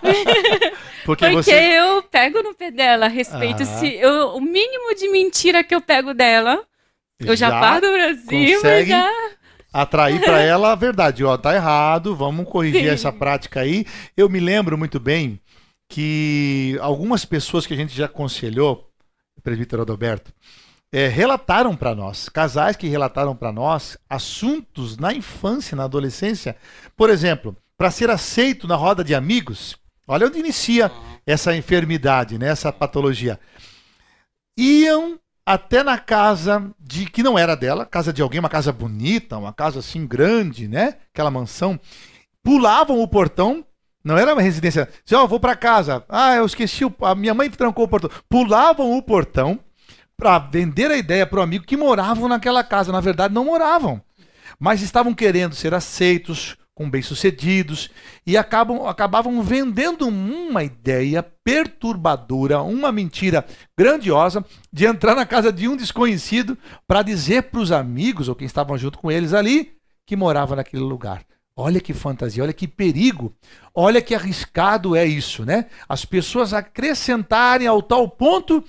porque, porque você... eu pego no pé dela, a respeito, ah. se eu, o mínimo de mentira que eu pego dela, eu já, já paro pra cima já atrair para ela a verdade. Ó, tá errado, vamos corrigir Sim. essa prática aí. Eu me lembro muito bem que algumas pessoas que a gente já aconselhou, presbítero Adalberto, é, relataram para nós, casais que relataram para nós assuntos na infância, na adolescência. Por exemplo, para ser aceito na roda de amigos, olha onde inicia essa enfermidade, né, essa patologia. Iam até na casa de que não era dela, casa de alguém, uma casa bonita, uma casa assim grande, né? Aquela mansão. Pulavam o portão, não era uma residência. Diziam, oh, vou para casa. Ah, eu esqueci, o... a minha mãe trancou o portão. Pulavam o portão para vender a ideia para amigo que moravam naquela casa. Na verdade, não moravam, mas estavam querendo ser aceitos com bem-sucedidos e acabam, acabavam vendendo uma ideia perturbadora, uma mentira grandiosa de entrar na casa de um desconhecido para dizer para os amigos ou quem estavam junto com eles ali que morava naquele lugar. Olha que fantasia, olha que perigo, olha que arriscado é isso, né? As pessoas acrescentarem ao tal ponto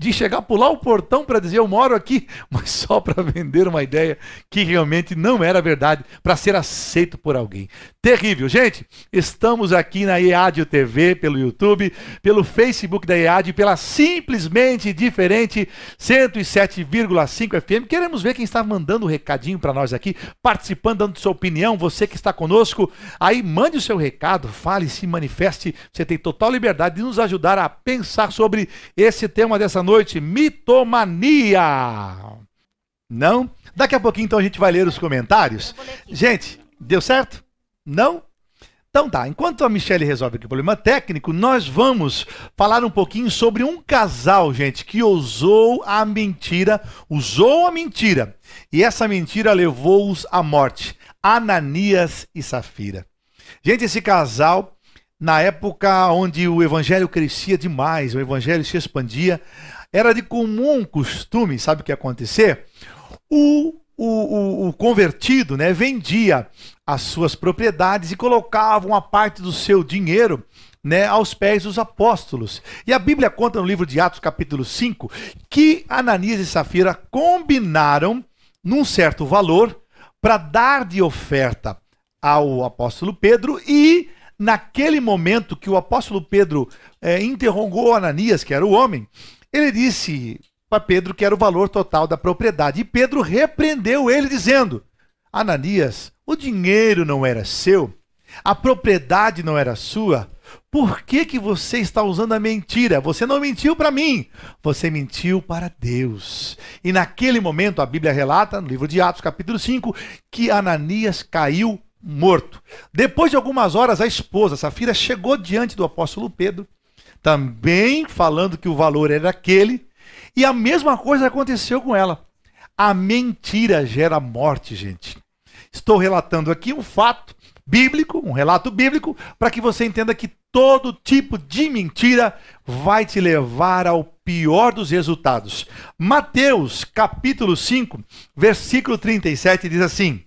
de chegar a pular o portão para dizer eu moro aqui, mas só para vender uma ideia que realmente não era verdade, para ser aceito por alguém. Terrível. Gente, estamos aqui na EAD TV, pelo YouTube, pelo Facebook da EAD, pela simplesmente diferente 107,5 FM. Queremos ver quem está mandando um recadinho para nós aqui, participando, dando sua opinião. Você que está conosco, aí mande o seu recado, fale, se manifeste. Você tem total liberdade de nos ajudar a pensar sobre esse tema dessa noite, mitomania. Não? Daqui a pouquinho então a gente vai ler os comentários. Gente, deu certo? Não? Então tá, enquanto a Michelle resolve aqui o problema técnico, nós vamos falar um pouquinho sobre um casal, gente, que usou a mentira, usou a mentira, e essa mentira levou-os à morte. Ananias e Safira. Gente, esse casal, na época onde o evangelho crescia demais, o evangelho se expandia, era de comum costume, sabe o que ia acontecer? O, o, o, o convertido né, vendia as suas propriedades e colocava uma parte do seu dinheiro né, aos pés dos apóstolos. E a Bíblia conta no livro de Atos, capítulo 5, que Ananias e Safira combinaram num certo valor para dar de oferta ao apóstolo Pedro e naquele momento que o apóstolo Pedro é, interrogou Ananias, que era o homem, ele disse para Pedro que era o valor total da propriedade. E Pedro repreendeu ele, dizendo: Ananias, o dinheiro não era seu, a propriedade não era sua. Por que, que você está usando a mentira? Você não mentiu para mim, você mentiu para Deus. E naquele momento, a Bíblia relata, no livro de Atos, capítulo 5, que Ananias caiu morto. Depois de algumas horas, a esposa, Safira, chegou diante do apóstolo Pedro também falando que o valor era aquele, e a mesma coisa aconteceu com ela. A mentira gera morte, gente. Estou relatando aqui um fato bíblico, um relato bíblico, para que você entenda que todo tipo de mentira vai te levar ao pior dos resultados. Mateus, capítulo 5, versículo 37 diz assim: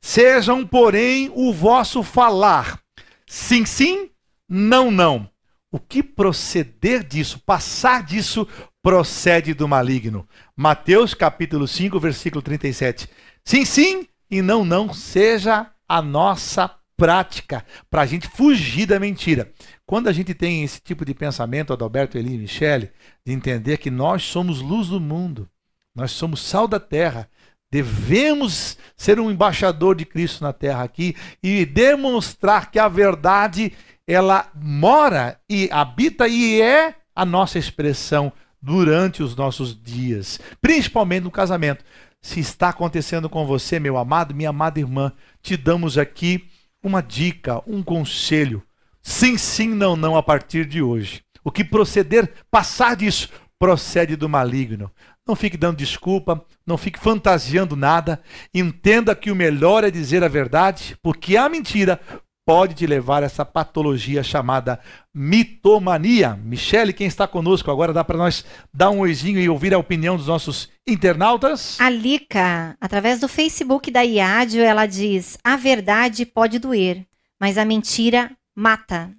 Sejam, porém, o vosso falar sim, sim, não, não o que proceder disso, passar disso, procede do maligno. Mateus capítulo 5, versículo 37. Sim, sim, e não, não, seja a nossa prática para a gente fugir da mentira. Quando a gente tem esse tipo de pensamento, Adalberto, Eli e Michele, de entender que nós somos luz do mundo, nós somos sal da terra, devemos ser um embaixador de Cristo na terra aqui e demonstrar que a verdade ela mora e habita e é a nossa expressão durante os nossos dias, principalmente no casamento. Se está acontecendo com você, meu amado, minha amada irmã, te damos aqui uma dica, um conselho. Sim, sim, não, não a partir de hoje. O que proceder, passar disso, procede do maligno. Não fique dando desculpa, não fique fantasiando nada. Entenda que o melhor é dizer a verdade, porque a mentira pode te levar a essa patologia chamada mitomania. Michele, quem está conosco agora, dá para nós dar um oizinho e ouvir a opinião dos nossos internautas? A Lica, através do Facebook da IADIO, ela diz: a verdade pode doer, mas a mentira mata.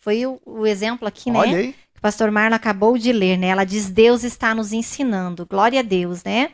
Foi o, o exemplo aqui, né? Olha aí. Que o pastor Marlon acabou de ler, né? Ela diz: Deus está nos ensinando. Glória a Deus, né?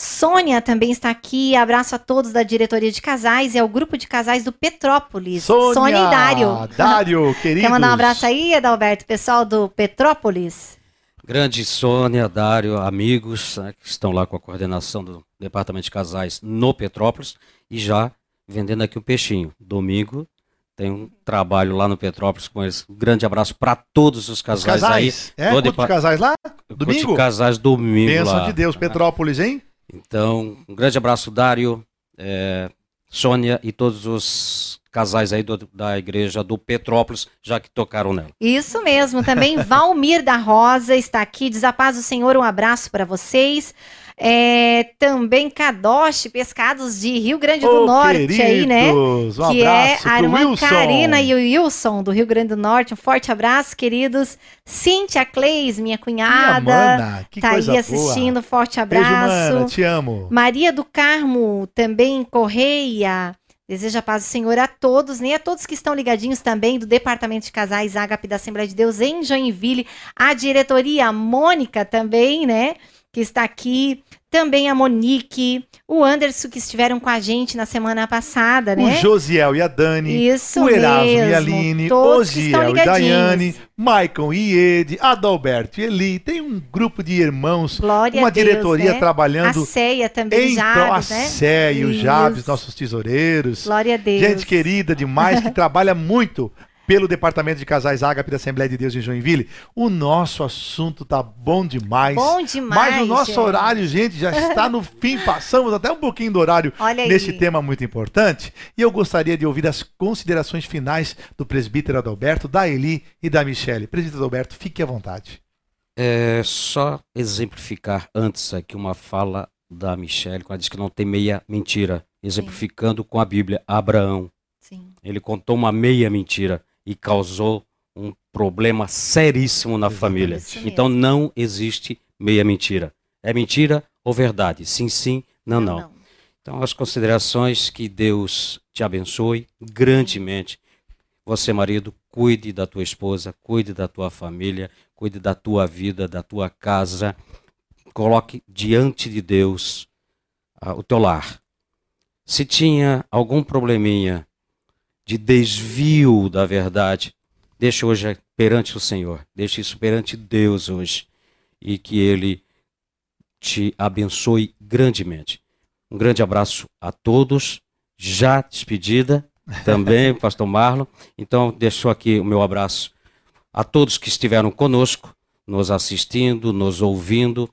Sônia também está aqui. Abraço a todos da diretoria de casais e ao grupo de casais do Petrópolis. Sônia, Sônia e Dário. Dário, querido. Quer mandar um abraço aí, Adalberto, pessoal do Petrópolis? Grande Sônia, Dário, amigos né, que estão lá com a coordenação do Departamento de Casais no Petrópolis e já vendendo aqui o um peixinho. Domingo tem um trabalho lá no Petrópolis com eles. Um grande abraço para todos os casais, os casais. aí. É, quantos depa... casais lá? Domingo? casais domingo Bênção lá. de Deus, Petrópolis, hein? Então, um grande abraço, Dário, é, Sônia e todos os casais aí do, da igreja do Petrópolis, já que tocaram nela. Isso mesmo, também Valmir da Rosa está aqui, diz a paz do Senhor, um abraço para vocês. É, também Kadosh, pescados de Rio Grande do oh, Norte queridos, aí, né? Um que é a irmã Wilson. Karina e o Wilson do Rio Grande do Norte. Um forte abraço, queridos. Cíntia Cleis, minha cunhada. Minha mana, que tá aí assistindo. Boa. Forte abraço. Beijo, mana, te amo. Maria do Carmo, também Correia. Deseja paz do Senhor a todos, nem né? a todos que estão ligadinhos também do Departamento de Casais Ágape da Assembleia de Deus em Joinville, a diretoria, a Mônica também, né? Que está aqui, também a Monique, o Anderson, que estiveram com a gente na semana passada, né? O Josiel e a Dani. Isso O Erasmo mesmo, e a Aline. O Giel e Daiane. Maicon e Ed. Adalberto e Eli. Tem um grupo de irmãos. Glória uma Deus, diretoria né? trabalhando. A Ceia também, em Jabes, a né? Ceia, o Jabes, nossos tesoureiros. Glória a Deus. Gente querida demais, que trabalha muito pelo Departamento de Casais Ágape da Assembleia de Deus em Joinville. O nosso assunto tá bom demais. Bom demais. Mas o nosso gente. horário, gente, já está no fim. Passamos até um pouquinho do horário Olha neste aí. tema muito importante. E eu gostaria de ouvir as considerações finais do presbítero Adalberto, da Eli e da Michele. Presbítero Adalberto, fique à vontade. É só exemplificar antes aqui uma fala da Michelle, quando ela diz que não tem meia mentira, exemplificando Sim. com a Bíblia. Abraão. Sim. Ele contou uma meia mentira e causou um problema seríssimo na família. Então não existe meia mentira. É mentira ou verdade? Sim, sim, não, não. não. Então as considerações que Deus te abençoe grandemente. Você, marido, cuide da tua esposa, cuide da tua família, cuide da tua vida, da tua casa. Coloque diante de Deus uh, o teu lar. Se tinha algum probleminha de desvio da verdade, deixa hoje perante o Senhor, deixa isso perante Deus hoje e que Ele te abençoe grandemente. Um grande abraço a todos, já despedida também, Pastor Marlon. Então, deixo aqui o meu abraço a todos que estiveram conosco, nos assistindo, nos ouvindo.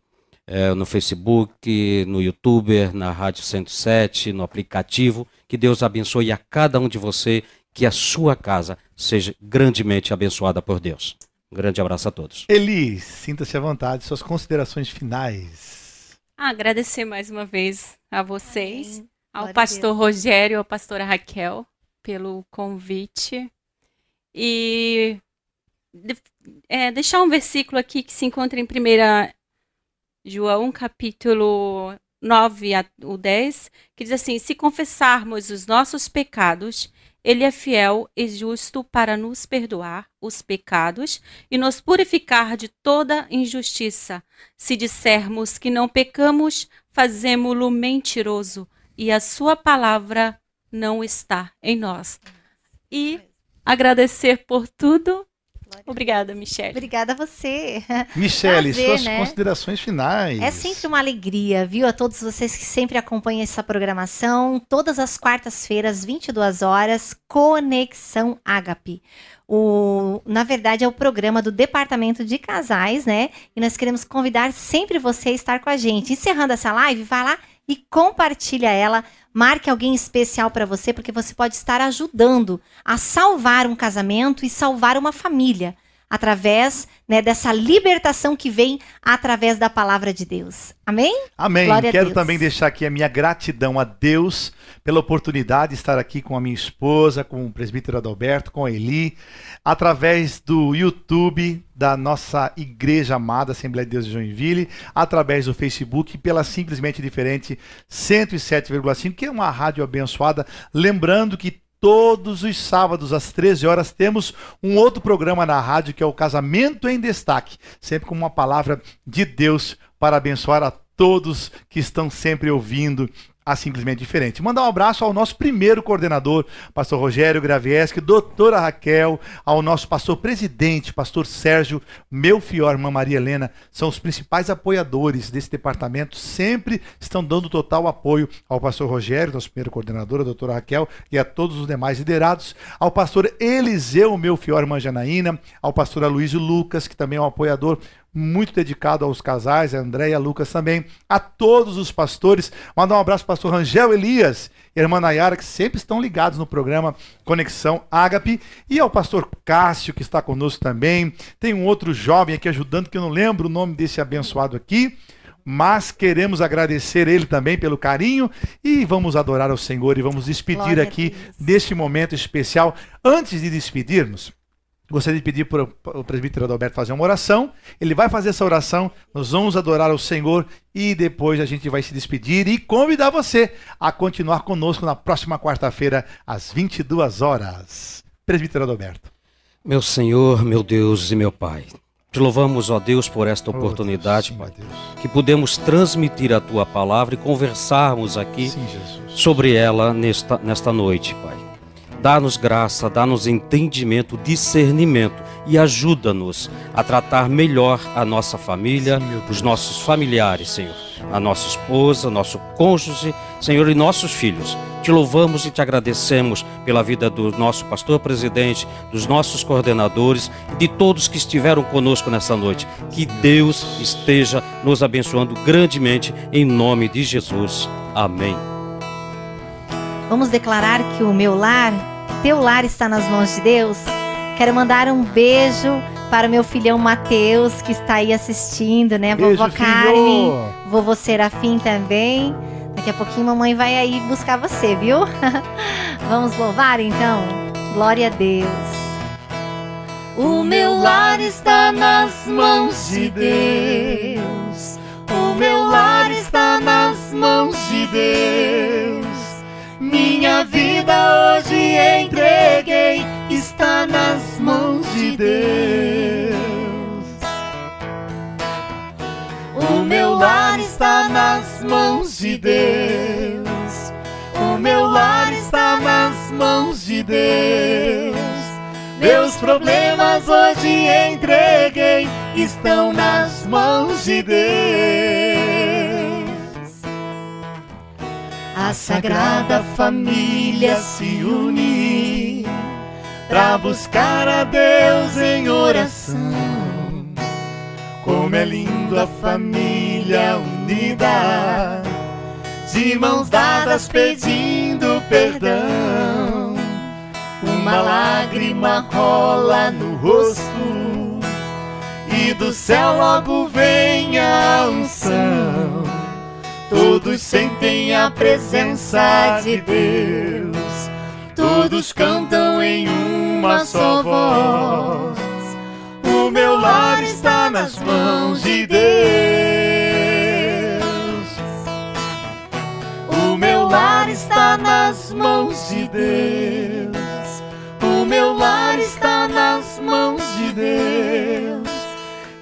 É, no Facebook, no YouTube, na Rádio 107, no aplicativo. Que Deus abençoe a cada um de você, que a sua casa seja grandemente abençoada por Deus. Um grande abraço a todos. Eli, sinta-se à vontade, suas considerações finais. Agradecer mais uma vez a vocês, Amém. ao Glória pastor Rogério, à pastora Raquel, pelo convite. E é, deixar um versículo aqui que se encontra em primeira João capítulo 9 a 10, que diz assim: Se confessarmos os nossos pecados, ele é fiel e justo para nos perdoar os pecados e nos purificar de toda injustiça. Se dissermos que não pecamos, fazemo-lo mentiroso e a sua palavra não está em nós. E agradecer por tudo Obrigada, Michelle. Obrigada a você. Michelle, Prazer, suas né? considerações finais. É sempre uma alegria, viu? A todos vocês que sempre acompanham essa programação. Todas as quartas-feiras, 22 horas, Conexão Ágape. O, na verdade, é o programa do Departamento de Casais, né? E nós queremos convidar sempre você a estar com a gente. Encerrando essa live, vá lá e compartilha ela. Marque alguém especial para você, porque você pode estar ajudando a salvar um casamento e salvar uma família através né, dessa libertação que vem através da palavra de Deus. Amém? Amém. Glória Quero também deixar aqui a minha gratidão a Deus pela oportunidade de estar aqui com a minha esposa, com o presbítero Adalberto, com a Eli, através do YouTube da nossa igreja amada Assembleia de Deus de Joinville, através do Facebook, pela simplesmente diferente 107,5, que é uma rádio abençoada. Lembrando que Todos os sábados, às 13 horas, temos um outro programa na rádio que é o Casamento em Destaque, sempre com uma palavra de Deus para abençoar a todos que estão sempre ouvindo a Simplesmente Diferente. Mandar um abraço ao nosso primeiro coordenador, pastor Rogério Gravieski, doutora Raquel, ao nosso pastor presidente, pastor Sérgio, meu fior, irmã Maria Helena, são os principais apoiadores desse departamento, sempre estão dando total apoio ao pastor Rogério, nosso primeiro coordenador, a doutora Raquel, e a todos os demais liderados, ao pastor Eliseu, meu fior, irmã Janaína, ao pastor Aloysio Lucas, que também é um apoiador muito dedicado aos casais, a André e a Lucas também, a todos os pastores. Mandar um abraço para o pastor Rangel Elias e a irmã Nayara, que sempre estão ligados no programa Conexão Ágape, e ao pastor Cássio, que está conosco também. Tem um outro jovem aqui ajudando, que eu não lembro o nome desse abençoado aqui, mas queremos agradecer ele também pelo carinho e vamos adorar ao Senhor e vamos despedir Glória aqui deste momento especial. Antes de despedirmos, gostaria de pedir para o presbítero Adalberto fazer uma oração. Ele vai fazer essa oração, nós vamos adorar ao Senhor e depois a gente vai se despedir e convidar você a continuar conosco na próxima quarta-feira, às 22 horas. Presbítero Adalberto. Meu Senhor, meu Deus e meu Pai, te louvamos, ó Deus, por esta Oh, oportunidade, Deus, Pai, sim, Deus. que pudemos transmitir a tua palavra e conversarmos aqui Sim, sobre ela nesta, nesta noite, Pai. Dá-nos graça, dá-nos entendimento, discernimento e ajuda-nos a tratar melhor a nossa família, Sim, os nossos familiares, Senhor. A nossa esposa, nosso cônjuge, Senhor, e nossos filhos. Te louvamos e te agradecemos pela vida do nosso pastor presidente, dos nossos coordenadores e de todos que estiveram conosco nessa noite. Que Deus esteja nos abençoando grandemente em nome de Jesus. Amém. Vamos declarar que o meu lar, teu lar está nas mãos de Deus. Quero mandar um beijo para o meu filhão Mateus, que está aí assistindo, né? Beijo, Vovó! Carmen, vovô Serafim também. Daqui a pouquinho mamãe vai aí buscar você, viu? Vamos louvar então? Glória a Deus. O meu lar está nas mãos de Deus. O meu lar está nas mãos de Deus. Minha vida hoje entreguei, está nas mãos de Deus. O meu lar está nas mãos de Deus. O meu lar está nas mãos de Deus. Meus problemas hoje entreguei, estão nas mãos de Deus. A Sagrada Família se une para buscar a Deus em oração. Como é lindo a família unida, de mãos dadas pedindo perdão. Uma lágrima rola no rosto, e do céu logo vem a unção. Todos sentem a presença de Deus, todos cantam em uma só voz. O meu lar está nas mãos de Deus. O meu lar está nas mãos de Deus. O meu lar está nas mãos de Deus.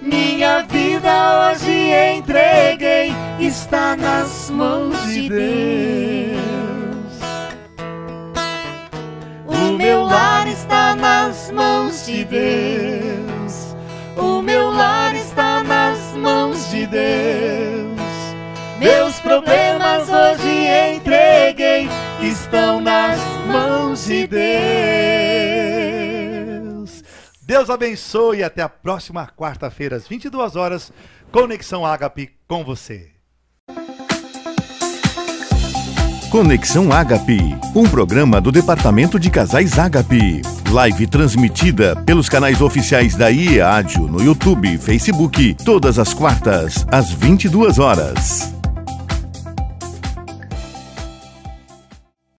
Minha vida hoje entreguei, está nas mãos de Deus. O meu lar está nas mãos de Deus. O meu lar está nas mãos de Deus. Meus problemas hoje entreguei, estão nas mãos de Deus. Deus abençoe e até a próxima quarta-feira, às 22 horas, Conexão Ágape com você. Conexão Ágape, um programa do Departamento de Casais Ágape. Live transmitida pelos canais oficiais da IEADIO no YouTube e Facebook, todas as quartas, às 22 horas.